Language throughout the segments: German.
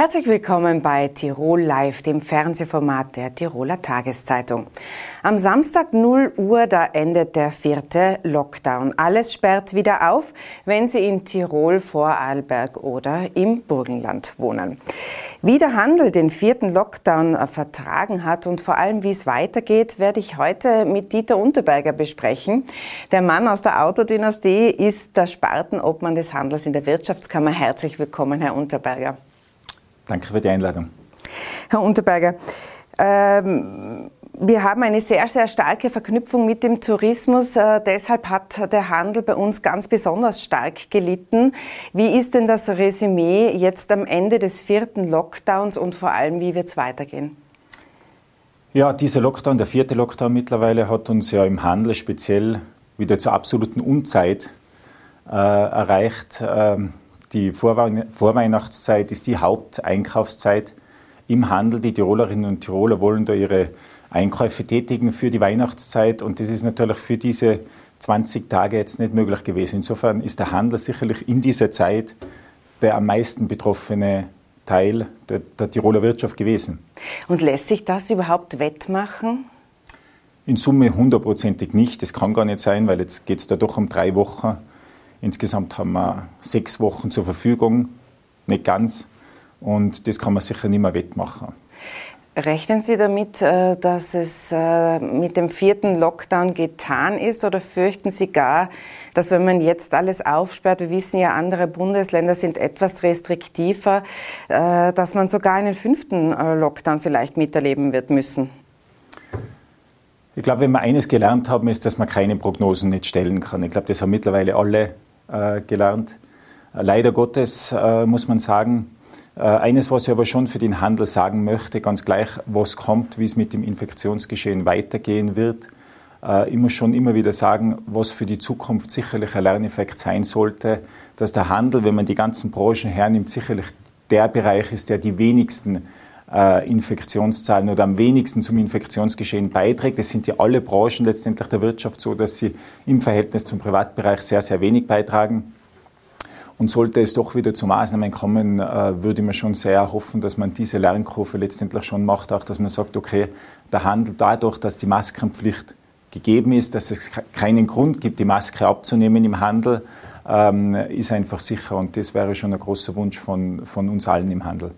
Herzlich willkommen bei Tirol Live, dem Fernsehformat der Tiroler Tageszeitung. Am Samstag 0 Uhr, da endet der vierte Lockdown. Alles sperrt wieder auf, wenn Sie in Tirol, Vorarlberg oder im Burgenland wohnen. Wie der Handel den vierten Lockdown vertragen hat und vor allem, wie es weitergeht, werde ich heute mit Dieter Unterberger besprechen. Der Mann aus der Autodynastie ist der Spartenobmann des Handels in der Wirtschaftskammer. Herzlich willkommen, Herr Unterberger. Danke für die Einladung. Herr Unterberger, ähm, wir haben eine sehr, sehr starke Verknüpfung mit dem Tourismus. Äh, deshalb hat der Handel bei uns ganz besonders stark gelitten. Wie ist denn das Resümee jetzt am Ende des vierten Lockdowns und vor allem, wie wird es weitergehen? Ja, dieser Lockdown, der vierte Lockdown mittlerweile, hat uns ja im Handel speziell wieder zur absoluten Unzeit äh, erreicht. Ähm, die Vorweihnachtszeit ist die Haupteinkaufszeit im Handel. Die Tirolerinnen und Tiroler wollen da ihre Einkäufe tätigen für die Weihnachtszeit und das ist natürlich für diese 20 Tage jetzt nicht möglich gewesen. Insofern ist der Handel sicherlich in dieser Zeit der am meisten betroffene Teil der, der Tiroler Wirtschaft gewesen. Und lässt sich das überhaupt wettmachen? In Summe hundertprozentig nicht. Das kann gar nicht sein, weil jetzt geht es da doch um drei Wochen Insgesamt haben wir sechs Wochen zur Verfügung, nicht ganz. Und das kann man sicher nicht mehr wettmachen. Rechnen Sie damit, äh, dass es äh, mit dem vierten Lockdown getan ist oder fürchten Sie gar, dass wenn man jetzt alles aufsperrt, wir wissen ja, andere Bundesländer sind etwas restriktiver, äh, dass man sogar einen fünften Lockdown vielleicht miterleben wird müssen? Ich glaube, wenn wir eines gelernt haben, ist, dass man keine Prognosen nicht stellen kann. Ich glaube, das haben mittlerweile alle gelernt. Leider Gottes äh, muss man sagen, äh, eines, was ich aber schon für den Handel sagen möchte, ganz gleich, was kommt, wie es mit dem Infektionsgeschehen weitergehen wird. Ich muss schon immer wieder sagen, was für die Zukunft sicherlich ein Lerneffekt sein sollte, dass der Handel, wenn man die ganzen Branchen hernimmt, sicherlich der Bereich ist, der die wenigsten Infektionszahlen oder am wenigsten zum Infektionsgeschehen beiträgt. Es sind ja alle Branchen letztendlich der Wirtschaft so, dass sie im Verhältnis zum Privatbereich sehr, sehr wenig beitragen. Und sollte es doch wieder zu Maßnahmen kommen, äh, würde man schon sehr hoffen, dass man diese Lernkurve letztendlich schon macht, auch dass man sagt, okay, der Handel dadurch, dass die Maskenpflicht gegeben ist, dass es keinen Grund gibt, die Maske abzunehmen im Handel, ähm, ist einfach sicher. Und das wäre schon ein großer Wunsch von, von uns allen im Handel.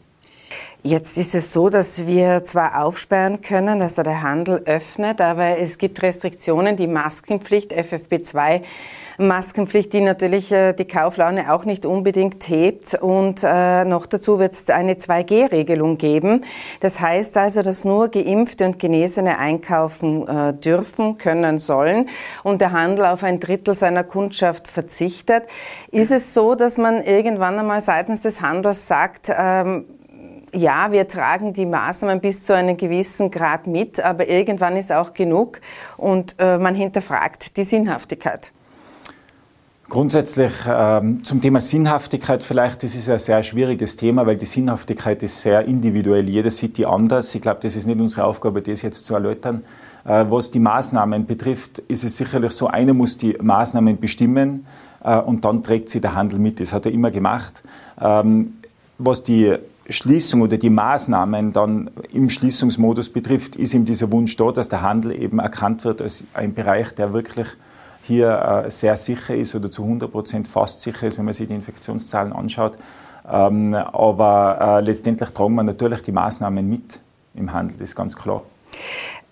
Jetzt ist es so, dass wir zwar aufsperren können, dass er der Handel öffnet, aber es gibt Restriktionen, die Maskenpflicht, FFP2 Maskenpflicht, die natürlich äh, die Kauflaune auch nicht unbedingt hebt. Und äh, noch dazu wird es eine 2G-Regelung geben. Das heißt also, dass nur Geimpfte und Genesene einkaufen äh, dürfen, können, sollen und der Handel auf ein Drittel seiner Kundschaft verzichtet. Ist es so, dass man irgendwann einmal seitens des Handels sagt, ähm, ja, wir tragen die Maßnahmen bis zu einem gewissen Grad mit, aber irgendwann ist auch genug und äh, man hinterfragt die Sinnhaftigkeit. Grundsätzlich ähm, zum Thema Sinnhaftigkeit vielleicht, das ist ein sehr schwieriges Thema, weil die Sinnhaftigkeit ist sehr individuell. Jeder sieht die anders. Ich glaube, das ist nicht unsere Aufgabe, das jetzt zu erläutern. Äh, was die Maßnahmen betrifft, ist es sicherlich so, einer muss die Maßnahmen bestimmen äh, und dann trägt sie der Handel mit. Das hat er immer gemacht. Ähm, was die Schließung oder die Maßnahmen dann im Schließungsmodus betrifft, ist ihm dieser Wunsch da, dass der Handel eben erkannt wird als ein Bereich, der wirklich hier äh, sehr sicher ist oder zu 100 Prozent fast sicher ist, wenn man sich die Infektionszahlen anschaut. Ähm, aber äh, letztendlich tragen wir natürlich die Maßnahmen mit im Handel, das ist ganz klar.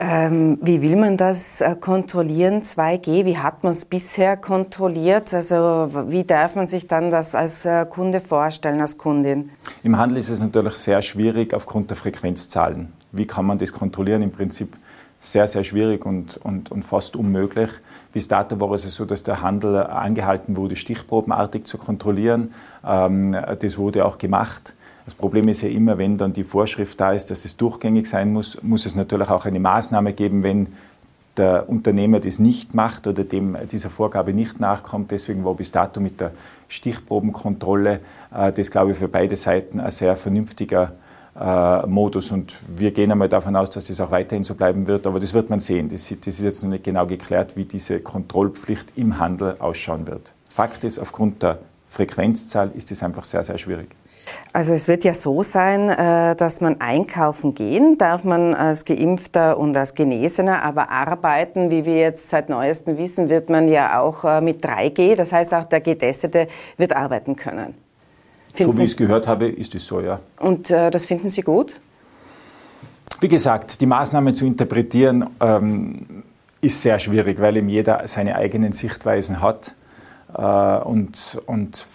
Ähm, wie will man das äh, kontrollieren, 2G? Wie hat man es bisher kontrolliert? Also wie darf man sich dann das als äh, Kunde vorstellen, als Kundin? Im Handel ist es natürlich sehr schwierig aufgrund der Frequenzzahlen. Wie kann man das kontrollieren? Im Prinzip sehr, sehr schwierig und, und, und fast unmöglich. Bis dato war es so, dass der Handel angehalten wurde, stichprobenartig zu kontrollieren. Ähm, das wurde auch gemacht. Das Problem ist ja immer, wenn dann die Vorschrift da ist, dass es durchgängig sein muss, muss es natürlich auch eine Maßnahme geben, wenn der Unternehmer das nicht macht oder dem dieser Vorgabe nicht nachkommt. Deswegen war bis dato mit der Stichprobenkontrolle äh, das, glaube ich, für beide Seiten ein sehr vernünftiger äh, Modus. Und wir gehen einmal davon aus, dass das auch weiterhin so bleiben wird. Aber das wird man sehen. Das, das ist jetzt noch nicht genau geklärt, wie diese Kontrollpflicht im Handel ausschauen wird. Fakt ist, aufgrund der Frequenzzahl ist es einfach sehr, sehr schwierig. Also es wird ja so sein, äh, dass man einkaufen gehen darf man als Geimpfter und als Genesener, aber arbeiten, wie wir jetzt seit neuestem wissen, wird man ja auch äh, mit 3G. Das heißt, auch der Getestete wird arbeiten können. Finden so wie ich es gehört habe, ist es so, ja. Und äh, das finden Sie gut? Wie gesagt, die Maßnahmen zu interpretieren ähm, ist sehr schwierig, weil eben jeder seine eigenen Sichtweisen hat. Äh, und, und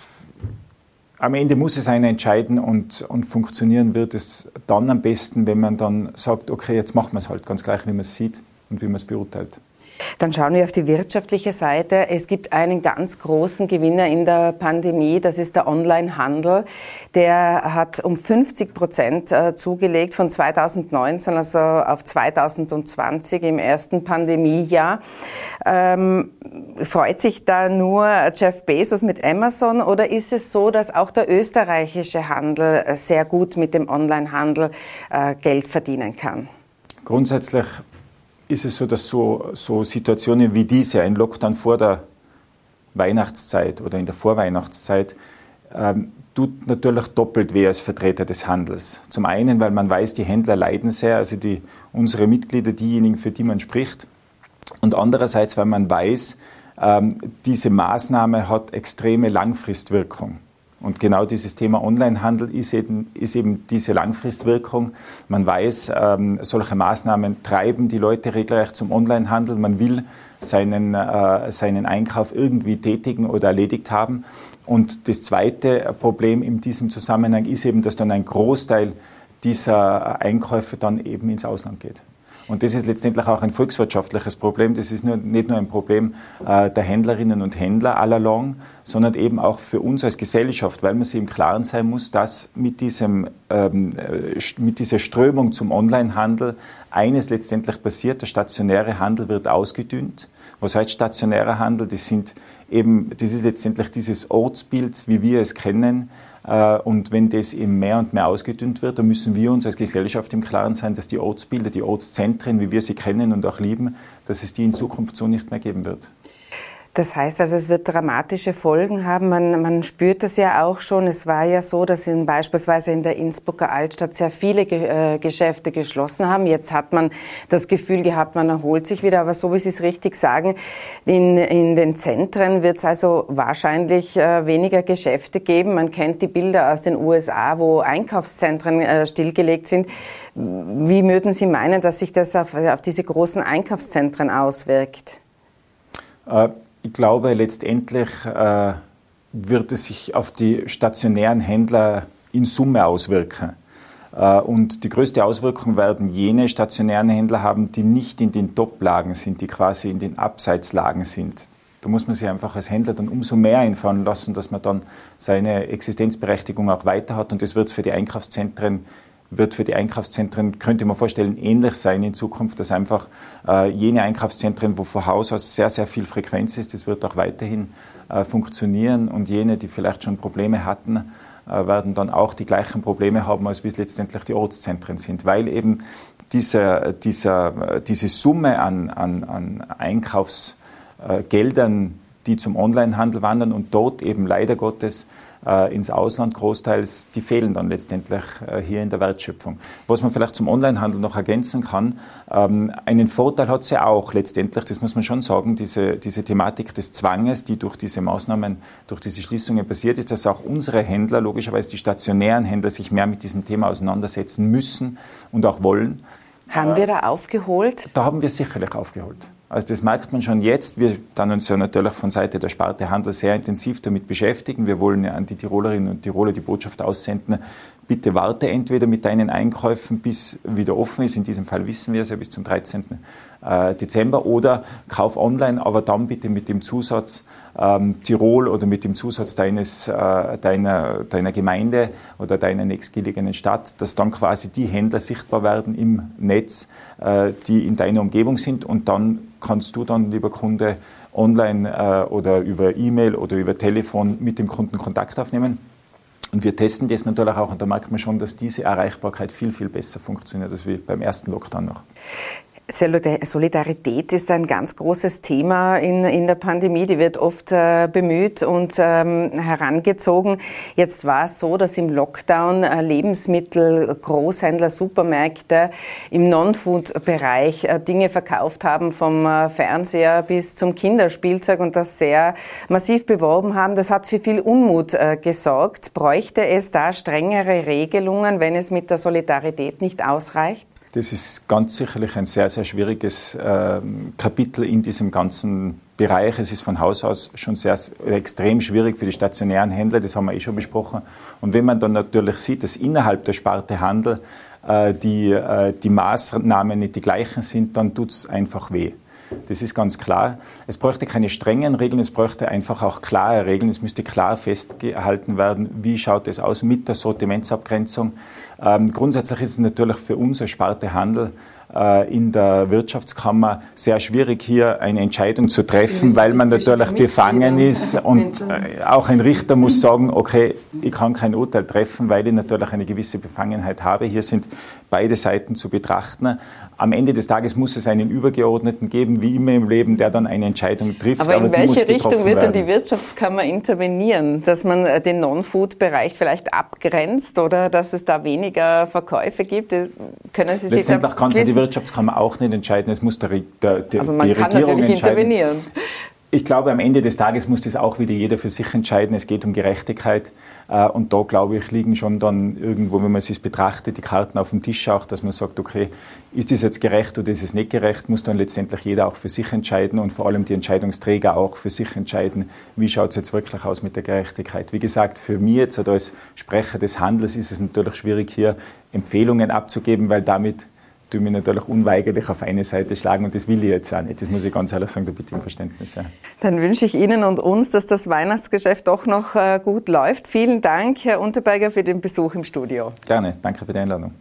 am Ende muss es einer entscheiden und, und funktionieren wird es dann am besten, wenn man dann sagt, okay, jetzt machen wir es halt ganz gleich, wie man es sieht und wie man es beurteilt. Dann schauen wir auf die wirtschaftliche Seite. Es gibt einen ganz großen Gewinner in der Pandemie, das ist der Onlinehandel. Der hat um 50 Prozent äh, zugelegt von 2019, also auf 2020 im ersten Pandemiejahr. Ähm, freut sich da nur Jeff Bezos mit Amazon oder ist es so, dass auch der österreichische Handel sehr gut mit dem Onlinehandel äh, Geld verdienen kann? Grundsätzlich ist es so, dass so, so Situationen wie diese, ein Lockdown vor der Weihnachtszeit oder in der Vorweihnachtszeit, ähm, tut natürlich doppelt weh als Vertreter des Handels. Zum einen, weil man weiß, die Händler leiden sehr, also die, unsere Mitglieder, diejenigen, für die man spricht. Und andererseits, weil man weiß, ähm, diese Maßnahme hat extreme Langfristwirkung. Und genau dieses Thema Onlinehandel ist eben, ist eben diese Langfristwirkung. Man weiß, ähm, solche Maßnahmen treiben die Leute regelrecht zum Onlinehandel. Man will seinen, äh, seinen Einkauf irgendwie tätigen oder erledigt haben. Und das zweite Problem in diesem Zusammenhang ist eben, dass dann ein Großteil dieser Einkäufe dann eben ins Ausland geht. Und das ist letztendlich auch ein volkswirtschaftliches Problem. Das ist nur, nicht nur ein Problem äh, der Händlerinnen und Händler allalong, sondern eben auch für uns als Gesellschaft, weil man sich im Klaren sein muss, dass mit, diesem, ähm, äh, mit dieser Strömung zum Onlinehandel eines letztendlich passiert. Der stationäre Handel wird ausgedünnt. Was heißt stationärer Handel? Das, sind eben, das ist letztendlich dieses Ortsbild, wie wir es kennen, und wenn das eben mehr und mehr ausgedünnt wird, dann müssen wir uns als Gesellschaft im Klaren sein, dass die Ortsbilder, die Ortszentren, wie wir sie kennen und auch lieben, dass es die in Zukunft so nicht mehr geben wird. Das heißt also, es wird dramatische Folgen haben. Man, man spürt das ja auch schon. Es war ja so, dass in, beispielsweise in der Innsbrucker Altstadt sehr viele Ge äh, Geschäfte geschlossen haben. Jetzt hat man das Gefühl gehabt, man erholt sich wieder. Aber so wie Sie es richtig sagen, in, in den Zentren wird es also wahrscheinlich äh, weniger Geschäfte geben. Man kennt die Bilder aus den USA, wo Einkaufszentren äh, stillgelegt sind. Wie würden Sie meinen, dass sich das auf, auf diese großen Einkaufszentren auswirkt? Äh, ich glaube, letztendlich äh, wird es sich auf die stationären Händler in Summe auswirken. Äh, und die größte Auswirkung werden jene stationären Händler haben, die nicht in den Top-Lagen sind, die quasi in den Abseitslagen sind. Da muss man sich einfach als Händler dann umso mehr einfallen lassen, dass man dann seine Existenzberechtigung auch weiter hat. Und das wird es für die Einkaufszentren wird für die Einkaufszentren, könnte man vorstellen, ähnlich sein in Zukunft, dass einfach äh, jene Einkaufszentren, wo von Haus aus sehr, sehr viel Frequenz ist, das wird auch weiterhin äh, funktionieren. Und jene, die vielleicht schon Probleme hatten, äh, werden dann auch die gleichen Probleme haben, als wie es letztendlich die Ortszentren sind, weil eben diese, dieser, diese Summe an, an, an Einkaufsgeldern, die zum Onlinehandel wandern und dort eben leider Gottes ins Ausland großteils, die fehlen dann letztendlich äh, hier in der Wertschöpfung. Was man vielleicht zum Onlinehandel noch ergänzen kann, ähm, einen Vorteil hat es ja auch letztendlich, das muss man schon sagen, diese, diese Thematik des Zwanges, die durch diese Maßnahmen, durch diese Schließungen passiert ist, dass auch unsere Händler, logischerweise die stationären Händler, sich mehr mit diesem Thema auseinandersetzen müssen und auch wollen. Haben wir da aufgeholt? Da haben wir sicherlich aufgeholt. Also das merkt man schon jetzt. Wir dann uns ja natürlich von Seite der Sparte Handel sehr intensiv damit beschäftigen. Wir wollen ja an die Tirolerinnen und Tiroler die Botschaft aussenden, bitte warte entweder mit deinen Einkäufen, bis wieder offen ist. In diesem Fall wissen wir es ja bis zum 13. Äh, Dezember. Oder kauf online, aber dann bitte mit dem Zusatz ähm, Tirol oder mit dem Zusatz deines, äh, deiner, deiner Gemeinde oder deiner nächstgelegenen Stadt, dass dann quasi die Händler sichtbar werden im Netz, äh, die in deiner Umgebung sind. Und dann kannst du dann, lieber Kunde, online äh, oder über E-Mail oder über Telefon mit dem Kunden Kontakt aufnehmen. Und wir testen das natürlich auch und da merkt man schon, dass diese Erreichbarkeit viel, viel besser funktioniert als wie beim ersten Lockdown noch. Solidarität ist ein ganz großes Thema in, in der Pandemie. Die wird oft äh, bemüht und ähm, herangezogen. Jetzt war es so, dass im Lockdown äh, Lebensmittel, Großhändler, Supermärkte im Non-Food-Bereich äh, Dinge verkauft haben, vom äh, Fernseher bis zum Kinderspielzeug und das sehr massiv beworben haben. Das hat für viel Unmut äh, gesorgt. Bräuchte es da strengere Regelungen, wenn es mit der Solidarität nicht ausreicht? Das ist ganz sicherlich ein sehr, sehr schwieriges äh, Kapitel in diesem ganzen Bereich. Es ist von Haus aus schon sehr extrem schwierig für die stationären Händler, das haben wir eh schon besprochen. Und wenn man dann natürlich sieht, dass innerhalb der Sparte Handel äh, die, äh, die Maßnahmen nicht die gleichen sind, dann tut es einfach weh. Das ist ganz klar. Es bräuchte keine strengen Regeln, es bräuchte einfach auch klare Regeln. Es müsste klar festgehalten werden, wie schaut es aus mit der Sortimentsabgrenzung. Ähm, grundsätzlich ist es natürlich für uns als Sparte Handel äh, in der Wirtschaftskammer sehr schwierig, hier eine Entscheidung zu treffen, weil man natürlich befangen ist. Und äh, auch ein Richter muss sagen, okay, ich kann kein Urteil treffen, weil ich natürlich eine gewisse Befangenheit habe. Hier sind beide Seiten zu betrachten. Am Ende des Tages muss es einen Übergeordneten geben, wie immer im Leben, der dann eine Entscheidung trifft. Aber in aber welche Richtung wird dann die Wirtschaftskammer intervenieren? Dass man äh, den Non-Food-Bereich vielleicht abgrenzt oder dass es da weniger Verkäufe gibt? Können Sie sich da kann die Wirtschaftskammer auch nicht entscheiden, es muss der, der, der, Aber man die kann Regierung natürlich entscheiden. intervenieren. Ich glaube, am Ende des Tages muss das auch wieder jeder für sich entscheiden. Es geht um Gerechtigkeit. Äh, und da, glaube ich, liegen schon dann irgendwo, wenn man es betrachtet, die Karten auf dem Tisch auch, dass man sagt, okay, ist das jetzt gerecht oder ist es nicht gerecht, muss dann letztendlich jeder auch für sich entscheiden und vor allem die Entscheidungsträger auch für sich entscheiden, wie schaut es jetzt wirklich aus mit der Gerechtigkeit. Wie gesagt, für mich jetzt als Sprecher des Handels ist es natürlich schwierig, hier Empfehlungen abzugeben, weil damit tue mich natürlich unweigerlich auf eine Seite schlagen und das will ich jetzt auch nicht. Das muss ich ganz ehrlich sagen, da bitte um Verständnis. Ja. Dann wünsche ich Ihnen und uns, dass das Weihnachtsgeschäft doch noch äh, gut läuft. Vielen Dank, Herr Unterberger, für den Besuch im Studio. Gerne, danke für die Einladung.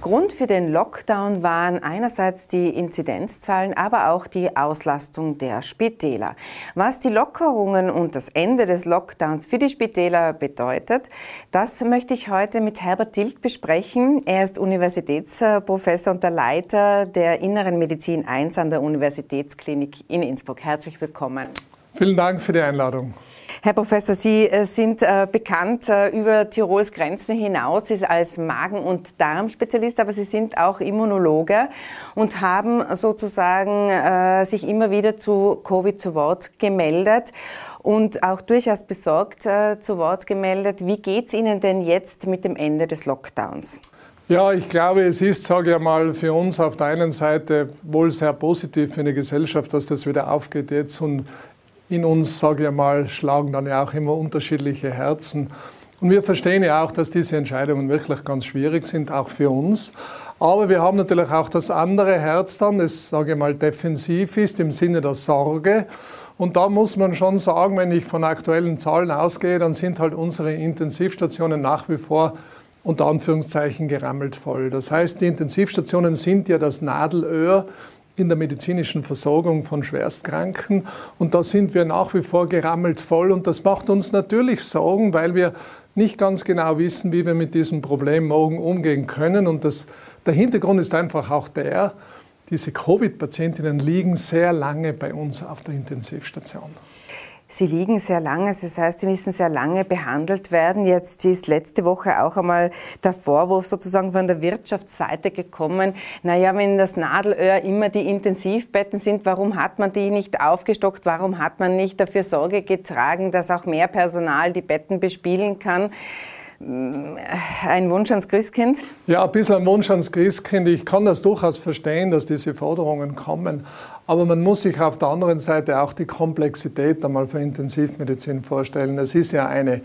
Grund für den Lockdown waren einerseits die Inzidenzzahlen, aber auch die Auslastung der Spitäler. Was die Lockerungen und das Ende des Lockdowns für die Spitäler bedeutet, das möchte ich heute mit Herbert Tilg besprechen. Er ist Universitätsprofessor und der Leiter der Inneren Medizin 1 an der Universitätsklinik in Innsbruck. Herzlich willkommen. Vielen Dank für die Einladung. Herr Professor, Sie äh, sind äh, bekannt äh, über Tirols Grenzen hinaus als Magen- und Darmspezialist, aber Sie sind auch Immunologe und haben sozusagen sich immer wieder zu Covid zu Wort gemeldet und auch durchaus besorgt zu Wort gemeldet. Wie geht es Ihnen denn jetzt mit dem Ende des Lockdowns? Ja, ich glaube, es ist, sage ich mal, für uns auf der einen Seite wohl sehr positiv für eine Gesellschaft, dass das wieder aufgeht jetzt und in uns, sage ich mal, schlagen dann ja auch immer unterschiedliche Herzen. Und wir verstehen ja auch, dass diese Entscheidungen wirklich ganz schwierig sind, auch für uns. Aber wir haben natürlich auch das andere Herz dann, das, sage ich mal, defensiv ist im Sinne der Sorge. Und da muss man schon sagen, wenn ich von aktuellen Zahlen ausgehe, dann sind halt unsere Intensivstationen nach wie vor unter Anführungszeichen gerammelt voll. Das heißt, die Intensivstationen sind ja das Nadelöhr in der medizinischen Versorgung von Schwerstkranken. Und da sind wir nach wie vor gerammelt voll. Und das macht uns natürlich Sorgen, weil wir nicht ganz genau wissen, wie wir mit diesem Problem morgen umgehen können. Und das, der Hintergrund ist einfach auch der, diese Covid-Patientinnen liegen sehr lange bei uns auf der Intensivstation. Sie liegen sehr lange, das heißt, sie müssen sehr lange behandelt werden. Jetzt ist letzte Woche auch einmal der Vorwurf sozusagen von der Wirtschaftsseite gekommen. Naja, wenn das Nadelöhr immer die Intensivbetten sind, warum hat man die nicht aufgestockt? Warum hat man nicht dafür Sorge getragen, dass auch mehr Personal die Betten bespielen kann? Ein Wunsch ans Christkind? Ja, ein bisschen ein Wunsch ans Christkind. Ich kann das durchaus verstehen, dass diese Forderungen kommen. Aber man muss sich auf der anderen Seite auch die Komplexität einmal für Intensivmedizin vorstellen. Es ist ja eine,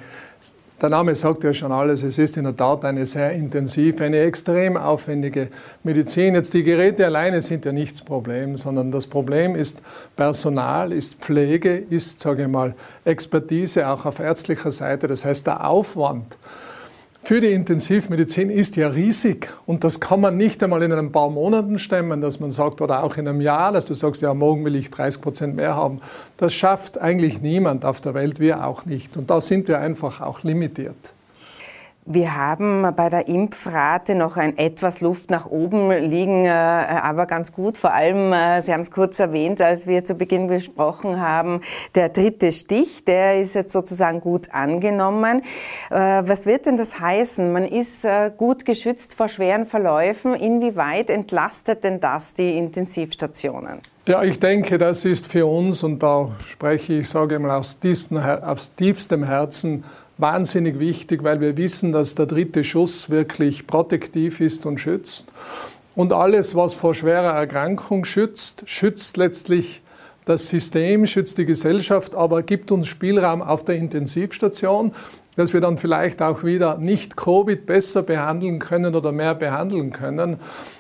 der Name sagt ja schon alles, es ist in der Tat eine sehr intensive, eine extrem aufwendige Medizin. Jetzt die Geräte alleine sind ja nicht das Problem, sondern das Problem ist Personal, ist Pflege, ist, sage ich mal, Expertise auch auf ärztlicher Seite. Das heißt, der Aufwand für die Intensivmedizin ist ja riesig und das kann man nicht einmal in ein paar Monaten stemmen, dass man sagt, oder auch in einem Jahr, dass du sagst, ja, morgen will ich 30 Prozent mehr haben. Das schafft eigentlich niemand auf der Welt, wir auch nicht. Und da sind wir einfach auch limitiert. Wir haben bei der Impfrate noch ein etwas Luft nach oben liegen, äh, aber ganz gut. Vor allem, äh, Sie haben es kurz erwähnt, als wir zu Beginn besprochen haben, der dritte Stich, der ist jetzt sozusagen gut angenommen. Äh, was wird denn das heißen? Man ist gut geschützt vor schweren Verläufen. Inwieweit entlastet denn das die Intensivstationen? Ja, ich denke, das ist für uns, und da spreche ich, sage ich mal, aus tiefstem Herzen, wahnsinnig wichtig, weil wir wissen, dass der dritte Schuss wirklich protektiv ist und schützt. Und alles, was vor schwerer Erkrankung schützt, schützt letztlich das System, schützt die Gesellschaft, aber gibt uns Spielraum auf der Intensivstation, dass wir dann vielleicht auch wieder nicht Covid besser behandeln können oder mehr behandeln können.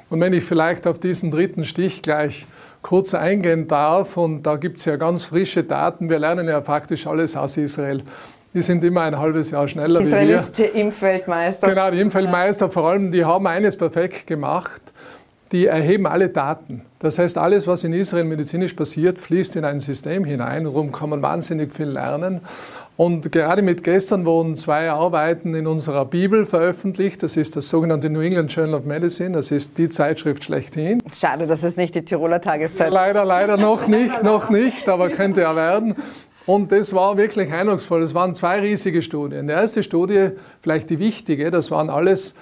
Und wenn ich vielleicht auf diesen dritten Stich gleich kurz eingehen darf, und da gibt es ja ganz frische Daten, wir lernen ja faktisch alles aus Israel. Die sind immer ein halbes Jahr schneller Israel wie wir. ist der Impfweltmeister. Genau, die Impfweltmeister vor allem, die haben eines perfekt gemacht. Die erheben alle Daten. Das heißt, alles, was in Israel medizinisch passiert, fließt in ein System hinein. Darum kann man wahnsinnig viel lernen. Und gerade mit gestern wurden zwei Arbeiten in unserer Bibel veröffentlicht. Das ist das sogenannte New England Journal of Medicine. Das ist die Zeitschrift schlechthin. Schade, dass es nicht die Tiroler Tageszeit ist. Leider, leider noch nicht, noch nicht, aber könnte ja werden. Und das war wirklich eindrucksvoll. Es waren zwei riesige Studien. Die erste Studie, vielleicht die wichtige, das waren alles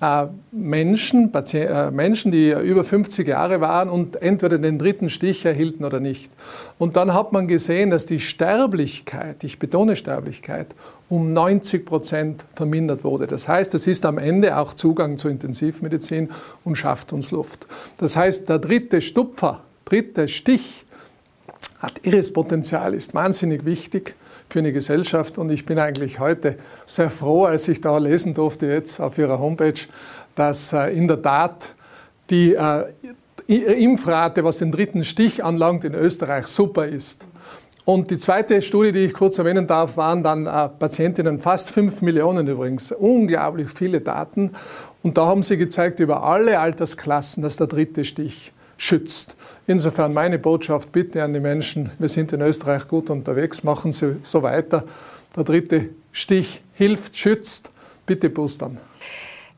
äh, Menschen, äh, Menschen, die über 50 Jahre waren und entweder den dritten Stich erhielten oder nicht. Und dann hat man gesehen, dass die Sterblichkeit, ich betone Sterblichkeit, um 90 Prozent vermindert wurde. Das heißt, es ist am Ende auch Zugang zur Intensivmedizin und schafft uns Luft. Das heißt, der dritte Stupfer, dritte Stich, hat irres Potenzial, ist wahnsinnig wichtig für eine Gesellschaft. Und ich bin eigentlich heute sehr froh, als ich da lesen durfte jetzt auf Ihrer Homepage, dass äh, in der Tat die äh, Impfrate, was den dritten Stich anlangt, in Österreich super ist. Und die zweite Studie, die ich kurz erwähnen darf, waren dann äh, Patientinnen, fast fünf Millionen übrigens, unglaublich viele Daten. Und da haben sie gezeigt über alle Altersklassen, dass der dritte Stich schützt. Insofern meine Botschaft bitte an die Menschen, wir sind in Österreich gut unterwegs, machen Sie so weiter. Der dritte Stich hilft, schützt, bitte boostern.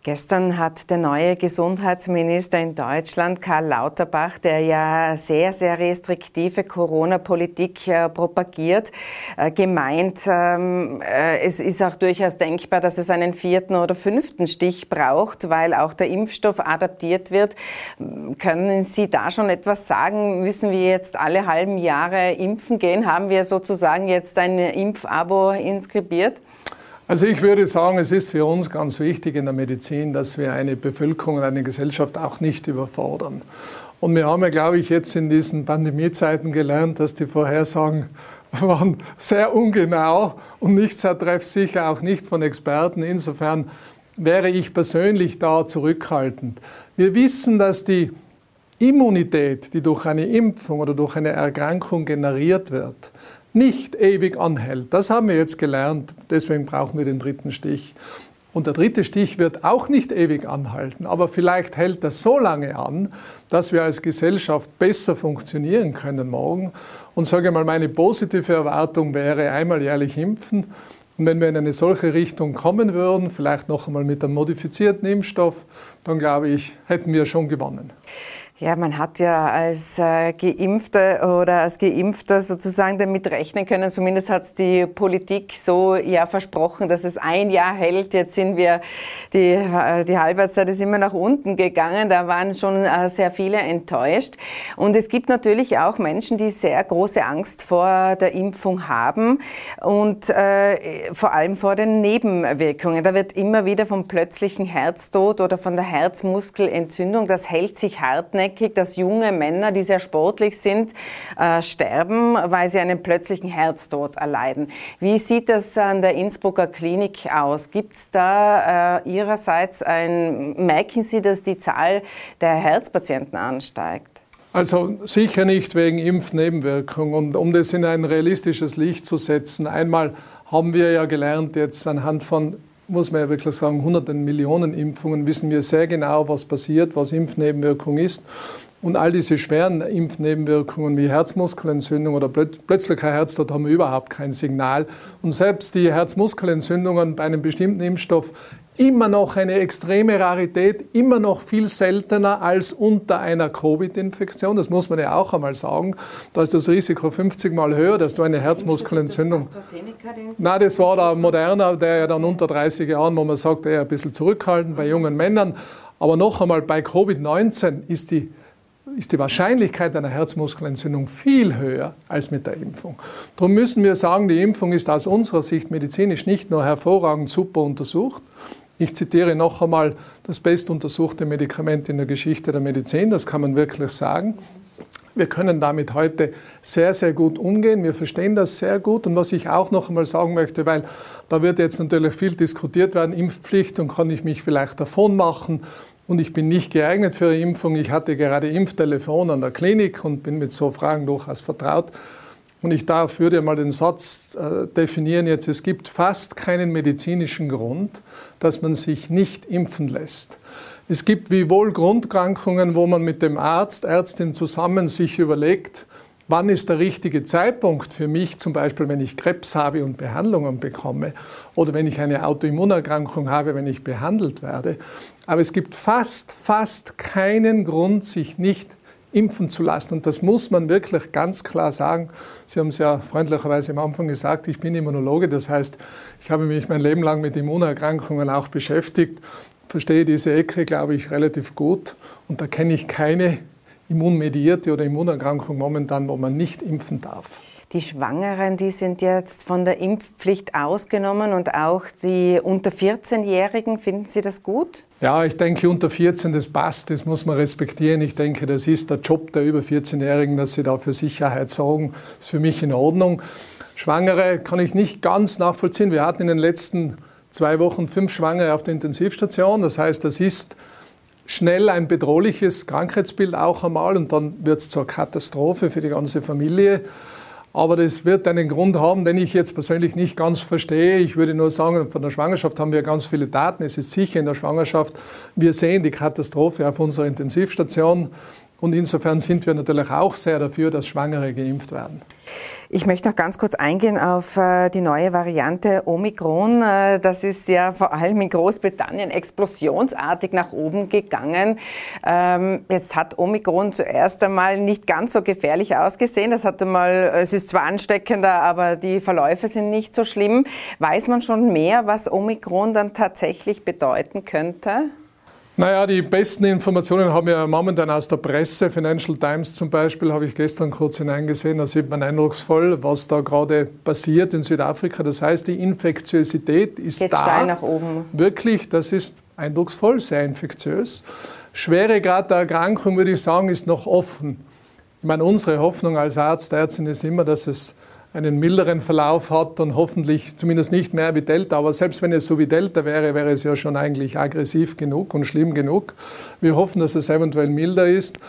Gestern hat der neue Gesundheitsminister in Deutschland, Karl Lauterbach, der ja sehr, sehr restriktive Corona-Politik äh, propagiert, äh, gemeint, ähm, äh, es ist auch durchaus denkbar, dass es einen vierten oder fünften Stich braucht, weil auch der Impfstoff adaptiert wird. Können Sie da schon etwas sagen? Müssen wir jetzt alle halben Jahre impfen gehen? Haben wir sozusagen jetzt ein Impfabo inskribiert? Also ich würde sagen, es ist für uns ganz wichtig in der Medizin, dass wir eine Bevölkerung und eine Gesellschaft auch nicht überfordern. Und wir haben ja, glaube ich, jetzt in diesen Pandemiezeiten gelernt, dass die Vorhersagen waren sehr ungenau und nicht sehr treffsicher, auch nicht von Experten. Insofern wäre ich persönlich da zurückhaltend. Wir wissen, dass die Immunität, die durch eine Impfung oder durch eine Erkrankung generiert wird, nicht ewig anhält. Das haben wir jetzt gelernt, deswegen brauchen wir den dritten Stich. Und der dritte Stich wird auch nicht ewig anhalten, aber vielleicht hält das so lange an, dass wir als Gesellschaft besser funktionieren können morgen. Und sage mal, meine positive Erwartung wäre einmal jährlich impfen. Und wenn wir in eine solche Richtung kommen würden, vielleicht noch einmal mit einem modifizierten Impfstoff, dann glaube ich, hätten wir schon gewonnen. Ja, man hat ja als äh, Geimpfter oder als Geimpfter sozusagen damit rechnen können. Zumindest hat die Politik so ja versprochen, dass es ein Jahr hält. Jetzt sind wir, die, äh, die Halbwertszeit ist immer nach unten gegangen. Da waren schon äh, sehr viele enttäuscht. Und es gibt natürlich auch Menschen, die sehr große Angst vor der Impfung haben und äh, vor allem vor den Nebenwirkungen. Da wird immer wieder vom plötzlichen Herztod oder von der Herzmuskelentzündung, das hält sich hartnäckig hartnäckig, dass junge Männer, die sehr sportlich sind, äh, sterben, weil sie einen plötzlichen Herztod erleiden. Wie sieht das an der Innsbrucker Klinik aus? Gibt es da äh, Ihrerseits ein, merken Sie, dass die Zahl der Herzpatienten ansteigt? Also sicher nicht wegen Impfnebenwirkungen. Und um das in ein realistisches Licht zu setzen, einmal haben wir ja gelernt, jetzt anhand von muss man ja wirklich sagen, hunderten Millionen Impfungen wissen wir sehr genau, was passiert, was Impfnebenwirkung ist. Und all diese schweren Impfnebenwirkungen wie Herzmuskelentzündung oder plötzlicher Herztod haben überhaupt kein Signal. Und selbst die Herzmuskelentzündungen bei einem bestimmten Impfstoff immer noch eine extreme Rarität, immer noch viel seltener als unter einer Covid-Infektion. Das muss man ja auch einmal sagen. Da ist das Risiko 50 Mal höher, dass du eine Herzmuskelentzündung. Nein, das war der Moderner, der ja dann unter 30 Jahren, wo man sagt, eher ein bisschen zurückhaltend bei jungen Männern. Aber noch einmal, bei Covid-19 ist die ist die Wahrscheinlichkeit einer Herzmuskelentzündung viel höher als mit der Impfung. Darum müssen wir sagen, die Impfung ist aus unserer Sicht medizinisch nicht nur hervorragend super untersucht, ich zitiere noch einmal das bestuntersuchte Medikament in der Geschichte der Medizin, das kann man wirklich sagen. Wir können damit heute sehr, sehr gut umgehen. Wir verstehen das sehr gut. Und was ich auch noch einmal sagen möchte, weil da wird jetzt natürlich viel diskutiert werden, Impfpflicht und kann ich mich vielleicht davon machen und ich bin nicht geeignet für eine Impfung. Ich hatte gerade Impftelefon an der Klinik und bin mit so Fragen durchaus vertraut. Und ich darf, würde mal den Satz äh, definieren jetzt, es gibt fast keinen medizinischen Grund, dass man sich nicht impfen lässt. Es gibt wie wohl Grundkrankungen, wo man mit dem Arzt, Ärztin zusammen sich überlegt, wann ist der richtige Zeitpunkt für mich, zum Beispiel wenn ich Krebs habe und Behandlungen bekomme oder wenn ich eine Autoimmunerkrankung habe, wenn ich behandelt werde. Aber es gibt fast, fast keinen Grund, sich nicht impfen zu lassen. Und das muss man wirklich ganz klar sagen. Sie haben es ja freundlicherweise am Anfang gesagt, ich bin Immunologe, das heißt, ich habe mich mein Leben lang mit Immunerkrankungen auch beschäftigt, verstehe diese Ecke, glaube ich, relativ gut und da kenne ich keine immunmedierte oder Immunerkrankung momentan, wo man nicht impfen darf. Die Schwangeren, die sind jetzt von der Impfpflicht ausgenommen und auch die unter 14-Jährigen, finden Sie das gut? Ja, ich denke, unter 14, das passt, das muss man respektieren. Ich denke, das ist der Job der über 14-Jährigen, dass sie da für Sicherheit sorgen. Das ist für mich in Ordnung. Schwangere kann ich nicht ganz nachvollziehen. Wir hatten in den letzten zwei Wochen fünf Schwangere auf der Intensivstation. Das heißt, das ist schnell ein bedrohliches Krankheitsbild auch einmal und dann wird es zur Katastrophe für die ganze Familie. Aber das wird einen Grund haben, den ich jetzt persönlich nicht ganz verstehe. Ich würde nur sagen, von der Schwangerschaft haben wir ganz viele Daten. Es ist sicher in der Schwangerschaft. Wir sehen die Katastrophe auf unserer Intensivstation. Und insofern sind wir natürlich auch sehr dafür, dass Schwangere geimpft werden. Ich möchte noch ganz kurz eingehen auf äh, die neue Variante Omikron. Äh, das ist ja vor allem in Großbritannien explosionsartig nach oben gegangen. Ähm, jetzt hat Omikron zuerst einmal nicht ganz so gefährlich ausgesehen. Das hat einmal, es ist zwar ansteckender, aber die Verläufe sind nicht so schlimm. Weiß man schon mehr, was Omikron dann tatsächlich bedeuten könnte? Naja, die besten Informationen haben wir momentan aus der Presse. Financial Times zum Beispiel habe ich gestern kurz hineingesehen. Da sieht man eindrucksvoll, was da gerade passiert in Südafrika. Das heißt, die Infektiosität ist Geht da. steil nach oben. Wirklich, das ist eindrucksvoll, sehr infektiös. Schweregrad der Erkrankung, würde ich sagen, ist noch offen. Ich meine, unsere Hoffnung als Arzt, Ärztin ist immer, dass es einen milderen Verlauf hat und hoffentlich zumindest nicht mehr wie Delta. Aber selbst wenn es so wie Delta wäre, wäre es ja schon eigentlich aggressiv genug und schlimm genug. Wir hoffen, dass es eventuell milder ist.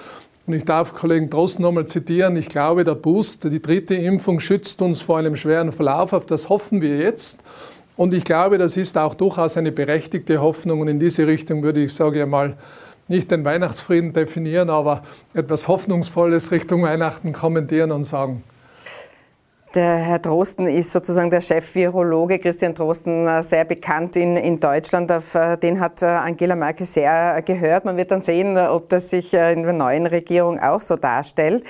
Und ich darf Kollegen Drosten nochmal zitieren. Ich glaube, der Boost, die dritte Impfung schützt uns vor einem schweren Verlauf. Auf das hoffen wir jetzt. Und ich glaube, das ist auch durchaus eine berechtigte Hoffnung. Und in diese Richtung würde ich, sage ich mal, nicht den Weihnachtsfrieden definieren, aber etwas Hoffnungsvolles Richtung Weihnachten kommentieren und sagen, der Herr Drosten ist sozusagen der Chef-Virologe, Christian Drosten, äh, sehr bekannt in, in Deutschland. Auf äh, den hat äh, Angela Merkel sehr gehört. Man wird dann sehen, ob das sich in der neuen Regierung auch so darstellt.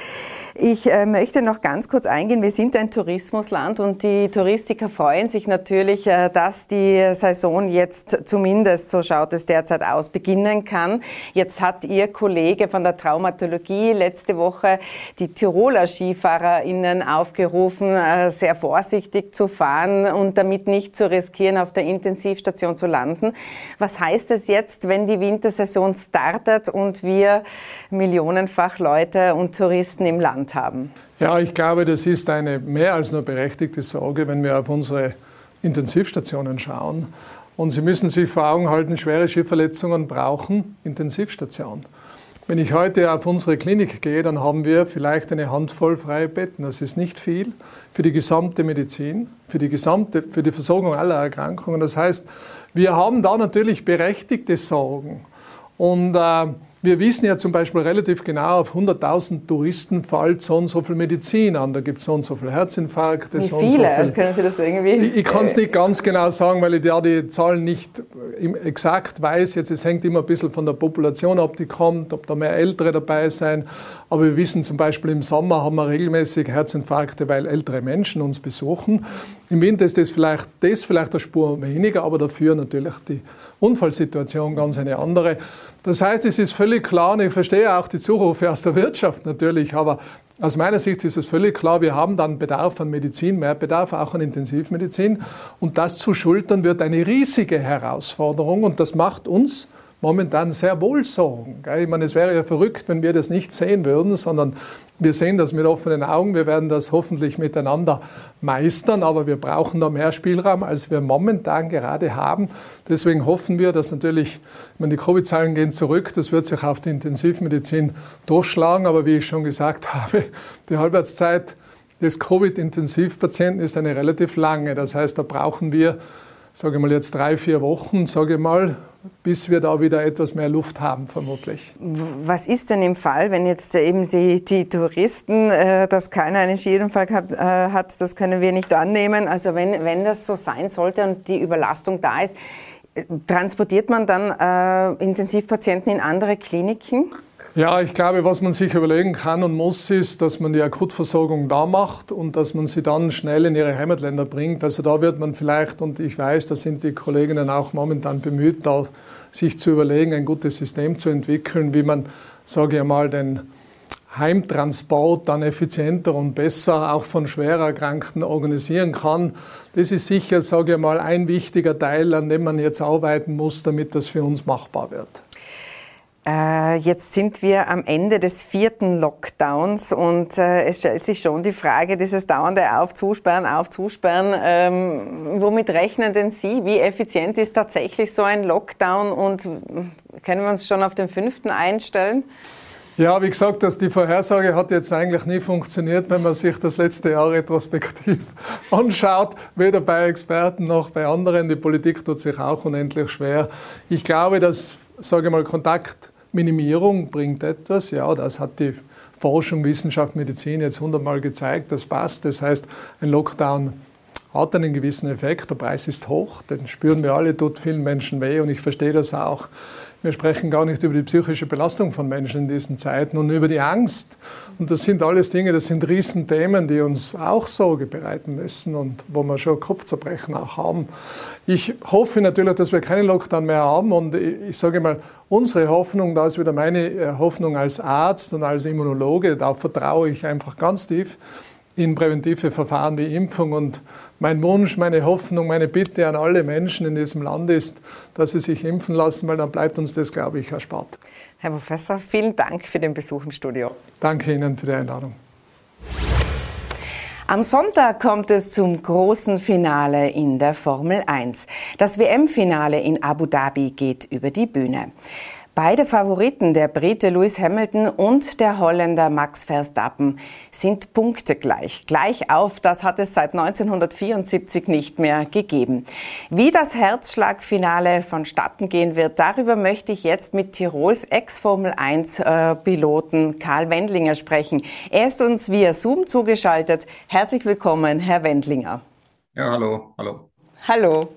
Ich möchte noch ganz kurz eingehen. Wir sind ein Tourismusland und die Touristiker freuen sich natürlich, dass die Saison jetzt zumindest, so schaut es derzeit aus, beginnen kann. Jetzt hat Ihr Kollege von der Traumatologie letzte Woche die Tiroler SkifahrerInnen aufgerufen, äh, sehr vorsichtig zu fahren und damit nicht zu riskieren, auf der Intensivstation zu landen. Was heißt es jetzt, wenn die Wintersaison startet und wir millionenfach Leute und Touristen im Land haben? Ja, ich glaube, das ist eine mehr als nur berechtigte Sorge, wenn wir auf unsere Intensivstationen schauen. Und Sie müssen sich vor Augen halten, schwere Skiverletzungen brauchen Intensivstationen. Wenn ich heute auf unsere Klinik gehe, dann haben wir vielleicht eine Handvoll freie Betten. Das ist nicht viel für die gesamte Medizin, für die gesamte, für die Versorgung aller Erkrankungen. Das heißt, wir haben da natürlich berechtigte Sorgen. Und äh, Wir wissen ja zum Beispiel relativ genau, auf 100.000 Touristen fällt so und so viel Medizin an. Da gibt es so und so viel Herzinfarkte. Wie so viele? So viel. Können Sie das irgendwie? Ich, ich kann es nicht ganz genau sagen, weil ich ja die Zahlen nicht exakt weiß. Jetzt, es hängt immer ein bisschen von der Population ab, die kommt, ob da mehr Ältere dabei sein. Aber wir wissen zum Beispiel im Sommer haben wir regelmäßig Herzinfarkte, weil ältere Menschen uns besuchen. Im Winter ist das vielleicht, das vielleicht eine Spur weniger, aber dafür natürlich die Unfallsituation ganz eine andere. Das heißt, es ist völlig klar, und ich verstehe auch die Zurufe aus der Wirtschaft natürlich, aber aus meiner Sicht ist es völlig klar, wir haben dann Bedarf an Medizin, mehr Bedarf auch an Intensivmedizin. Und das zu schultern wird eine riesige Herausforderung und das macht uns momentan sehr wohl Sorgen. Ich meine, es wäre ja verrückt, wenn wir das nicht sehen würden, sondern wir sehen das mit offenen Augen. Wir werden das hoffentlich miteinander meistern, aber wir brauchen da mehr Spielraum, als wir momentan gerade haben. Deswegen hoffen wir, dass natürlich, ich meine, die Covid-Zahlen gehen zurück, das wird sich auf die Intensivmedizin durchschlagen, aber wie ich schon gesagt habe, die Halbwertszeit des Covid-Intensivpatienten ist eine relativ lange. Das heißt, da brauchen wir, sage ich mal jetzt drei, vier Wochen, sage ich mal, bis wir da wieder etwas mehr Luft haben, vermutlich. Was ist denn im Fall, wenn jetzt eben die, die Touristen, äh, dass keiner einen Skiunfall hat, äh, hat, das können wir nicht annehmen. Also wenn, wenn das so sein sollte und die Überlastung da ist, äh, transportiert man dann äh, Intensivpatienten in andere Kliniken? Ja, ich glaube, was man sich überlegen kann und muss, ist, dass man die Akutversorgung da macht und dass man sie dann schnell in ihre Heimatländer bringt. Also da wird man vielleicht, und ich weiß, da sind die Kolleginnen auch momentan bemüht, da sich zu überlegen, ein gutes System zu entwickeln, wie man, sage ich mal, den Heimtransport dann effizienter und besser auch von schwer Erkrankten organisieren kann. Das ist sicher, sage ich mal, ein wichtiger Teil, an dem man jetzt arbeiten muss, damit das für uns machbar wird. Äh, jetzt sind wir am Ende des vierten Lockdowns und äh, es stellt sich schon die Frage, dieses dauernde Aufzusperren, Aufzusperren. Ähm, womit rechnen denn Sie? Wie effizient ist tatsächlich so ein Lockdown und können wir uns schon auf den fünften einstellen? Ja, wie gesagt, dass die Vorhersage hat jetzt eigentlich nie funktioniert, wenn man sich das letzte Jahr retrospektiv anschaut, weder bei Experten noch bei anderen. Die Politik tut sich auch unendlich schwer. Ich glaube, dass, sage ich mal, Kontakt Minimierung bringt etwas. Ja, das hat die Forschung, Wissenschaft, Medizin jetzt hundertmal gezeigt, das passt. Das heißt, ein Lockdown hat einen gewissen Effekt. Der Preis ist hoch, den spüren wir alle, tut vielen Menschen weh und ich verstehe das auch. Wir sprechen gar nicht über die psychische Belastung von Menschen in diesen Zeiten und über die Angst. Und das sind alles Dinge, das sind Riesenthemen, die uns auch Sorge bereiten müssen und wo wir schon Kopfzerbrechen auch haben. Ich hoffe natürlich, dass wir keinen Lockdown mehr haben und ich, sage mal, unsere Hoffnung, da ist wieder meine äh, Hoffnung als Arzt und als Immunologe, da vertraue ich einfach ganz tief in präventive Verfahren wie Impfung und mein Wunsch, meine Hoffnung, meine Bitte an alle Menschen in diesem Land ist, dass sie sich impfen lassen, weil dann bleibt uns das, glaube ich, erspart. Herr Professor, vielen Dank für den Besuch im Studio. Danke Ihnen für die Einladung. Am Sonntag kommt es zum großen Finale in der Formel 1. Das WM-Finale in Abu Dhabi geht über die Bühne. Beide Favoriten, der Brite Lewis Hamilton und der Holländer Max Verstappen, sind punktegleich. Gleich auf, das hat es seit 1974 nicht mehr gegeben. Wie das Herzschlagfinale vonstatten gehen wird, darüber möchte ich jetzt mit Tirols Ex-Formel 1-Piloten Karl Wendlinger sprechen. Er ist uns via Zoom zugeschaltet. Herzlich willkommen, Herr Wendlinger. Ja, hallo, hallo. Hallo.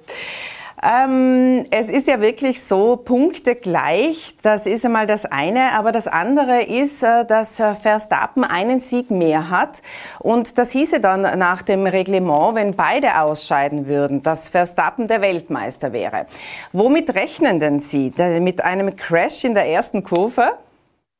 Ähm, es ist ja wirklich so, Punkte gleich, das ist einmal das eine, aber das andere ist, äh, dass äh, Verstappen einen Sieg mehr hat und das hieße dann nach dem Reglement, wenn beide ausscheiden würden, dass Verstappen der Weltmeister wäre. Womit rechnen denn Sie? Mit einem Crash in der ersten Kurve?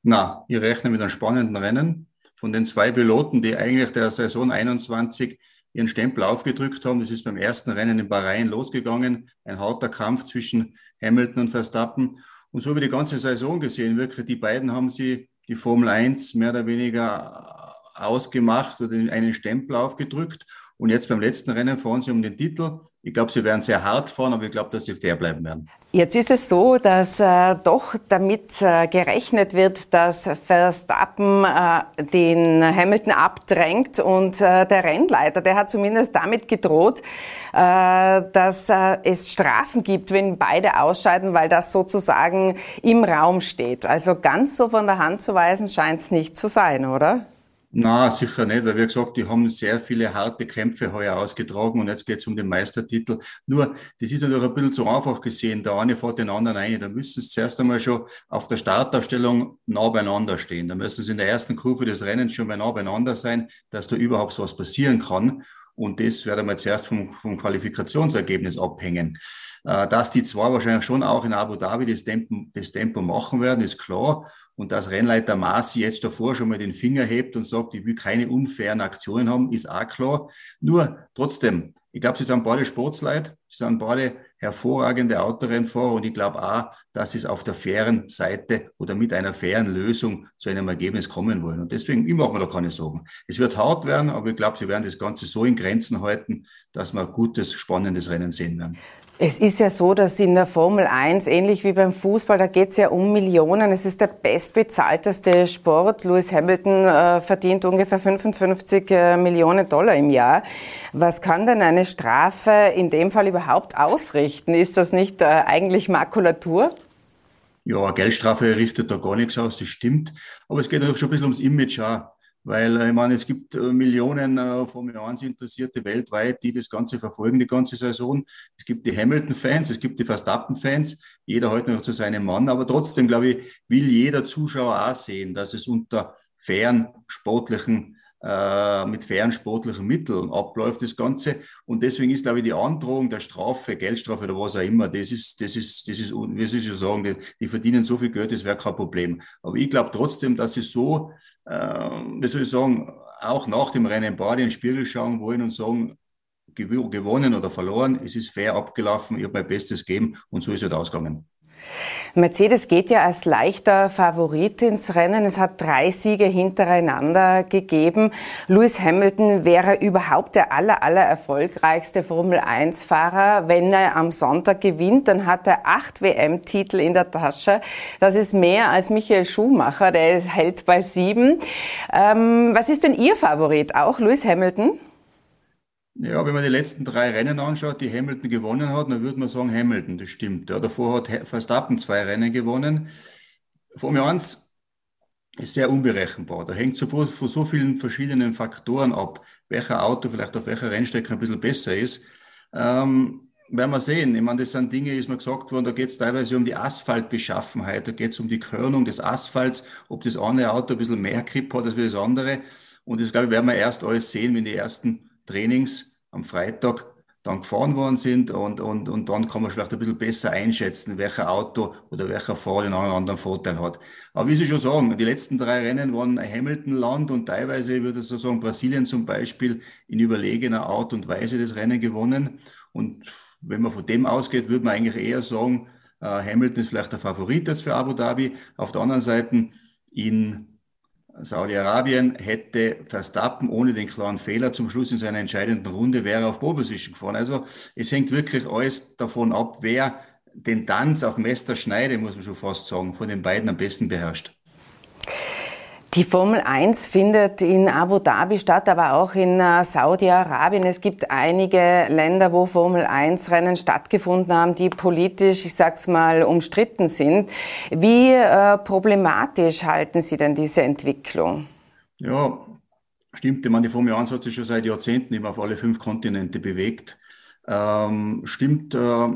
Na, ich rechne mit einem spannenden Rennen von den zwei Piloten, die eigentlich der Saison 21 ihren Stempel aufgedrückt haben. Das ist beim ersten Rennen in Bahrain losgegangen. Ein harter Kampf zwischen Hamilton und Verstappen. Und so wie die ganze Saison gesehen, wirklich, die beiden haben sie die Formel 1 mehr oder weniger ausgemacht oder einen Stempel aufgedrückt. Und jetzt beim letzten Rennen fahren sie um den Titel. Ich glaube, sie werden sehr hart fahren, aber ich glaube, dass sie fair bleiben werden. Jetzt ist es so, dass äh, doch damit äh, gerechnet wird, dass Verstappen äh, den Hamilton abdrängt und äh, der Rennleiter, der hat zumindest damit gedroht, äh, dass äh, es Strafen gibt, wenn beide ausscheiden, weil das sozusagen im Raum steht. Also ganz so von der Hand zu weisen scheint es nicht zu sein, oder? Na, sicher nicht, weil wie gesagt, die haben sehr viele harte Kämpfe heuer ausgetragen und jetzt geht es um den Meistertitel. Nur, das ist natürlich ein bisschen zu einfach gesehen. Der eine fährt den anderen ein. Da müssen sie zuerst einmal schon auf der Startaufstellung nah beieinander stehen. Da müssen sie in der ersten Kurve des Rennens schon mal nah beieinander sein, dass da überhaupt was passieren kann. Und das wird einmal zuerst vom, vom Qualifikationsergebnis abhängen. Äh, dass die zwei wahrscheinlich schon auch in Abu Dhabi das Tempo, das Tempo machen werden, ist klar. Und dass Rennleiter Masi jetzt davor schon mal den Finger hebt und sagt, ich will keine unfairen Aktionen haben, ist auch klar. Nur trotzdem, ich glaube, sie sind beide Sportsleute, sie sind beide hervorragende Autorennfahrer und ich glaube auch, dass sie es auf der fairen Seite oder mit einer fairen Lösung zu einem Ergebnis kommen wollen. Und deswegen, ich mache mir da keine Sorgen. Es wird hart werden, aber ich glaube, sie werden das Ganze so in Grenzen halten, dass wir ein gutes, spannendes Rennen sehen werden. Es ist ja so, dass in der Formel 1, ähnlich wie beim Fußball, da geht es ja um Millionen. Es ist der bestbezahlteste Sport. Lewis Hamilton äh, verdient ungefähr 55 äh, Millionen Dollar im Jahr. Was kann denn eine Strafe in dem Fall überhaupt ausrichten? Ist das nicht äh, eigentlich Makulatur? Ja, Geldstrafe richtet da gar nichts aus, das stimmt. Aber es geht auch schon ein bisschen ums Image auch. Weil äh, ich meine, es gibt äh, Millionen äh, Formel 1 Interessierte weltweit, die das Ganze verfolgen, die ganze Saison. Es gibt die Hamilton-Fans, es gibt die Verstappen-Fans, jeder heute noch zu seinem Mann. Aber trotzdem, glaube ich, will jeder Zuschauer auch sehen, dass es unter fairen sportlichen äh, mit fairen sportlichen Mitteln abläuft, das Ganze. Und deswegen ist, glaube ich, die Androhung der Strafe, Geldstrafe oder was auch immer, das ist, das ist, das ist, wie soll ich schon sagen, die, die verdienen so viel Geld, das wäre kein Problem. Aber ich glaube trotzdem, dass sie so wie soll ich sagen, auch nach dem Rennen in den Spiegel schauen wollen und sagen, gewonnen oder verloren, es ist fair abgelaufen, ich habe mein Bestes gegeben und so ist es ausgegangen. Mercedes geht ja als leichter Favorit ins Rennen. Es hat drei Siege hintereinander gegeben. Lewis Hamilton wäre überhaupt der aller, aller erfolgreichste Formel 1 Fahrer. Wenn er am Sonntag gewinnt, dann hat er acht WM-Titel in der Tasche. Das ist mehr als Michael Schumacher, der hält bei sieben. Ähm, was ist denn Ihr Favorit? Auch Lewis Hamilton? Ja, wenn man die letzten drei Rennen anschaut, die Hamilton gewonnen hat, dann würde man sagen Hamilton, das stimmt. Ja, davor hat Verstappen zwei Rennen gewonnen. Formel 1 ist sehr unberechenbar. Da hängt so von so vielen verschiedenen Faktoren ab, welcher Auto vielleicht auf welcher Rennstrecke ein bisschen besser ist. Ähm, werden wir sehen. Ich meine, das sind Dinge, ist mir gesagt worden, da geht es teilweise um die Asphaltbeschaffenheit, da geht es um die Körnung des Asphalts, ob das eine Auto ein bisschen mehr Grip hat als das andere. Und das, glaube ich, werden wir erst alles sehen, wenn die ersten Trainings am Freitag dann gefahren worden sind und, und, und dann kann man vielleicht ein bisschen besser einschätzen, welcher Auto oder welcher Fahrer einen anderen Vorteil hat. Aber wie Sie schon sagen, die letzten drei Rennen waren Hamilton-Land und teilweise würde ich so sagen, Brasilien zum Beispiel in überlegener Art und Weise das Rennen gewonnen. Und wenn man von dem ausgeht, würde man eigentlich eher sagen, äh, Hamilton ist vielleicht der Favorit jetzt für Abu Dhabi. Auf der anderen Seite in Saudi-Arabien hätte Verstappen ohne den klaren Fehler zum Schluss in seiner entscheidenden Runde wäre auf Pole Position gefahren. Also es hängt wirklich alles davon ab, wer den Tanz auf Messerschneide, muss man schon fast sagen, von den beiden am besten beherrscht. Die Formel 1 findet in Abu Dhabi statt, aber auch in äh, Saudi-Arabien. Es gibt einige Länder, wo Formel 1 Rennen stattgefunden haben, die politisch, ich sag's mal, umstritten sind. Wie äh, problematisch halten Sie denn diese Entwicklung? Ja, stimmt. Ich meine, die Formel 1 hat sich schon seit Jahrzehnten immer auf alle fünf Kontinente bewegt. Ähm, stimmt, äh,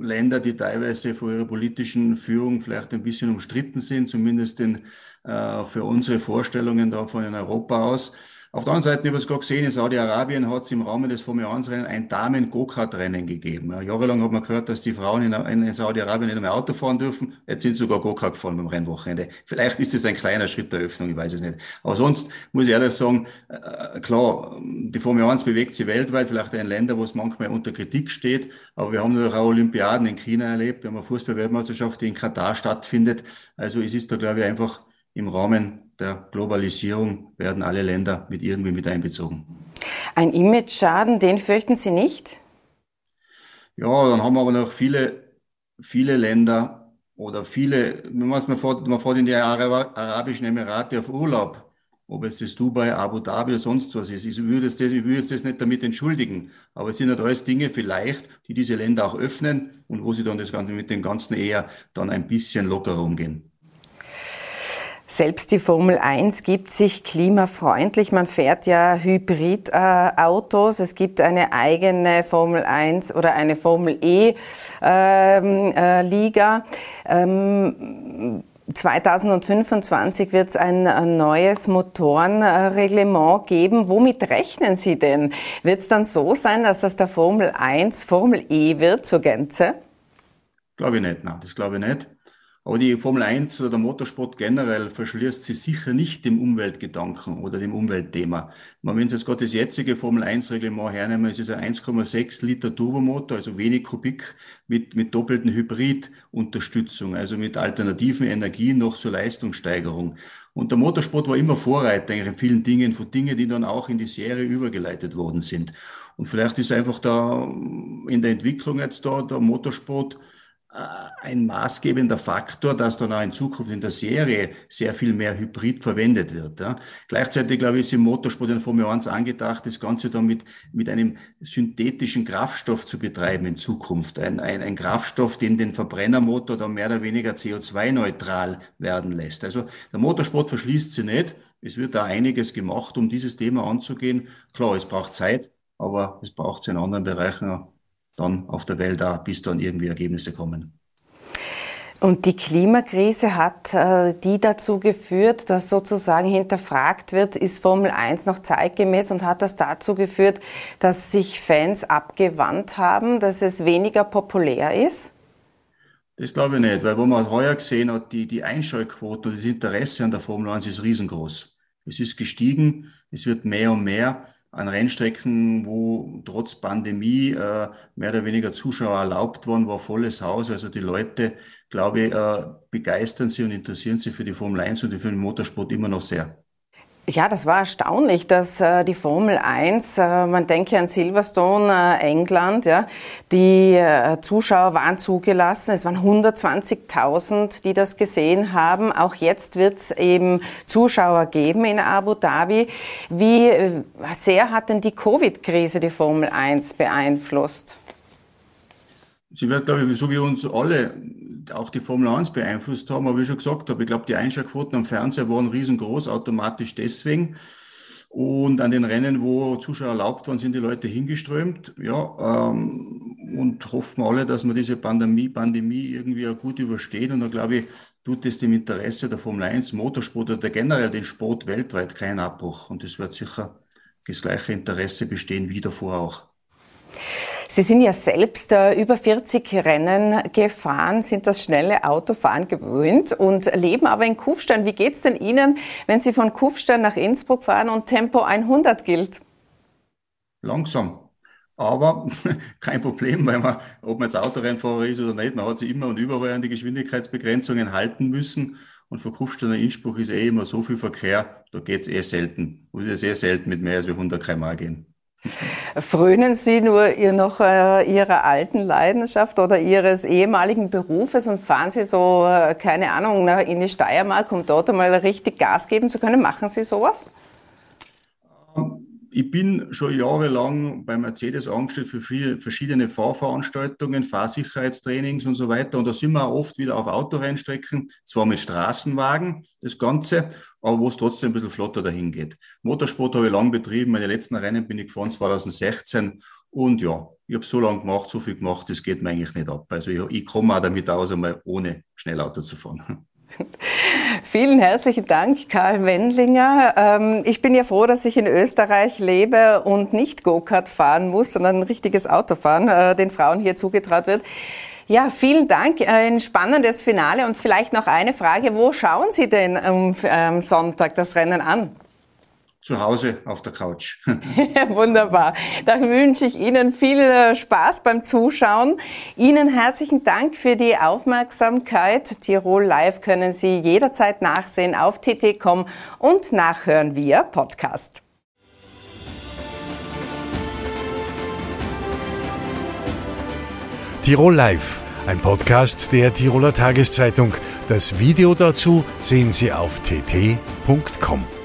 Länder, die teilweise vor ihrer politischen Führung vielleicht ein bisschen umstritten sind, zumindest in, äh, für unsere Vorstellungen da von Europa aus, auf der anderen Seite, ich habe es gerade gesehen, in Saudi-Arabien hat es im Rahmen des Formel 1-Rennen ein Damen-Go-Kart-Rennen gegeben. Ja, jahrelang hat man gehört, dass die Frauen in, in Saudi-Arabien nicht mehr Auto fahren dürfen. Jetzt sind sogar Go-Kart gefahren beim Rennwochenende. Vielleicht ist das ein kleiner Schritt der Öffnung, ich weiß es nicht. Aber sonst muss ich ehrlich sagen, äh, klar, die Formel 1 bewegt sich weltweit, vielleicht in Ländern, wo es manchmal unter Kritik steht. Aber wir haben natürlich auch Olympiaden in China erlebt. Wir haben eine Fußball-Weltmeisterschaft, die in Katar stattfindet. Also es ist da, glaube ich, einfach im Rahmen der Globalisierung werden alle Länder mit irgendwie mit einbezogen. Ein Image-Schaden, den fürchten Sie nicht? Ja, dann haben wir aber noch viele, viele Länder oder viele, man fährt, man fährt in die Arabischen Emirate auf Urlaub ob es das Dubai, Abu Dhabi oder sonst was ist. Ich würde, das, ich würde das nicht damit entschuldigen. Aber es sind halt alles Dinge vielleicht, die diese Länder auch öffnen und wo sie dann das Ganze mit dem Ganzen eher dann ein bisschen lockerer umgehen. Selbst die Formel 1 gibt sich klimafreundlich. Man fährt ja Hybridautos. Äh, es gibt eine eigene Formel 1 oder eine Formel E ähm, äh, Liga. Ähm, 2025 wird es ein neues Motorenreglement geben. Womit rechnen Sie denn? Wird es dann so sein, dass das der Formel 1 Formel E wird zur Gänze? Glaube ich nicht, nein, das glaube ich nicht. Aber die Formel 1 oder der Motorsport generell verschließt sich sicher nicht dem Umweltgedanken oder dem Umweltthema. Wenn Sie jetzt gerade das jetzige Formel 1 Reglement hernehmen, es ist ein 1,6 Liter Turbomotor, also wenig Kubik, mit, mit doppelten Hybridunterstützung, also mit alternativen Energien noch zur Leistungssteigerung. Und der Motorsport war immer Vorreiter in vielen Dingen, von Dingen, die dann auch in die Serie übergeleitet worden sind. Und vielleicht ist einfach da in der Entwicklung jetzt da der Motorsport ein maßgebender Faktor, dass dann auch in Zukunft in der Serie sehr viel mehr Hybrid verwendet wird. Ja. Gleichzeitig, glaube ich, ist im Motorsport in Formel 1 angedacht, das Ganze dann mit, mit einem synthetischen Kraftstoff zu betreiben in Zukunft. Ein, ein, ein Kraftstoff, den den Verbrennermotor dann mehr oder weniger CO2-neutral werden lässt. Also der Motorsport verschließt sie nicht. Es wird da einiges gemacht, um dieses Thema anzugehen. Klar, es braucht Zeit, aber es braucht es in anderen Bereichen dann auf der Welt auch, bis dann irgendwie Ergebnisse kommen. Und die Klimakrise hat äh, die dazu geführt, dass sozusagen hinterfragt wird, ist Formel 1 noch zeitgemäß und hat das dazu geführt, dass sich Fans abgewandt haben, dass es weniger populär ist? Das glaube ich nicht, weil wo man heuer gesehen hat, die, die Einschaltquote und das Interesse an der Formel 1 ist riesengroß. Es ist gestiegen, es wird mehr und mehr an Rennstrecken, wo trotz Pandemie äh, mehr oder weniger Zuschauer erlaubt waren, war volles Haus. Also die Leute, glaube ich, äh, begeistern sich und interessieren sich für die Formel 1 und für den Motorsport immer noch sehr. Ja, das war erstaunlich, dass äh, die Formel 1, äh, man denke an Silverstone, äh, England, ja, die äh, Zuschauer waren zugelassen. Es waren 120.000, die das gesehen haben. Auch jetzt wird es eben Zuschauer geben in Abu Dhabi. Wie äh, sehr hat denn die Covid-Krise die Formel 1 beeinflusst? Sie wird, glaube ich, so wie uns alle auch die Formel 1 beeinflusst haben. Aber wie ich schon gesagt habe, ich glaube, die Einschaltquoten am Fernseher waren riesengroß, automatisch deswegen. Und an den Rennen, wo Zuschauer erlaubt waren, sind die Leute hingeströmt. Ja, ähm, und hoffen alle, dass wir diese Pandemie, Pandemie irgendwie auch gut überstehen. Und da glaube ich, tut es dem Interesse der Formel 1, Motorsport oder generell den Sport weltweit keinen Abbruch. Und es wird sicher das gleiche Interesse bestehen wie davor auch. Sie sind ja selbst äh, über 40 Rennen gefahren, sind das schnelle Autofahren gewöhnt und leben aber in Kufstein. Wie geht's denn Ihnen, wenn Sie von Kufstein nach Innsbruck fahren und Tempo 100 gilt? Langsam. Aber kein Problem, weil man, ob man jetzt Autorennfahrer ist oder nicht, man hat sich immer und überall an die Geschwindigkeitsbegrenzungen halten müssen. Und von Kufstein nach Innsbruck ist eh immer so viel Verkehr, da geht's eh selten. Muss es eh selten mit mehr als 100 km gehen. Frönen Sie nur ihr noch äh, Ihrer alten Leidenschaft oder Ihres ehemaligen Berufes und fahren Sie so, äh, keine Ahnung, in die Steiermark, um dort einmal richtig Gas geben zu können? Machen Sie sowas? Ich bin schon jahrelang bei Mercedes angestellt für viele verschiedene Fahrveranstaltungen, Fahrsicherheitstrainings und so weiter. Und da sind wir auch oft wieder auf Autorennstrecken, zwar mit Straßenwagen, das Ganze, aber wo es trotzdem ein bisschen flotter dahin geht. Motorsport habe ich lang betrieben. Meine letzten Rennen bin ich gefahren 2016. Und ja, ich habe so lange gemacht, so viel gemacht, das geht mir eigentlich nicht ab. Also ich, ich komme auch damit aus, einmal ohne Schnellauto zu fahren. Vielen herzlichen Dank, Karl Wendlinger. Ähm, ich bin ja froh, dass ich in Österreich lebe und nicht Go-Kart fahren muss, sondern ein richtiges Auto fahren, äh, den Frauen hier zugetraut wird. Ja, vielen Dank. Ein spannendes Finale und vielleicht noch eine Frage. Wo schauen Sie denn am Sonntag das Rennen an? Zu Hause auf der Couch. Wunderbar. Dann wünsche ich Ihnen viel äh, Spaß beim Zuschauen. Ihnen herzlichen Dank für die Aufmerksamkeit. Tirol Live können Sie jederzeit nachsehen auf tt.com und nachhören via Podcast. Tirol Live, ein Podcast der Tiroler Tageszeitung. Das Video dazu sehen Sie auf tt.com.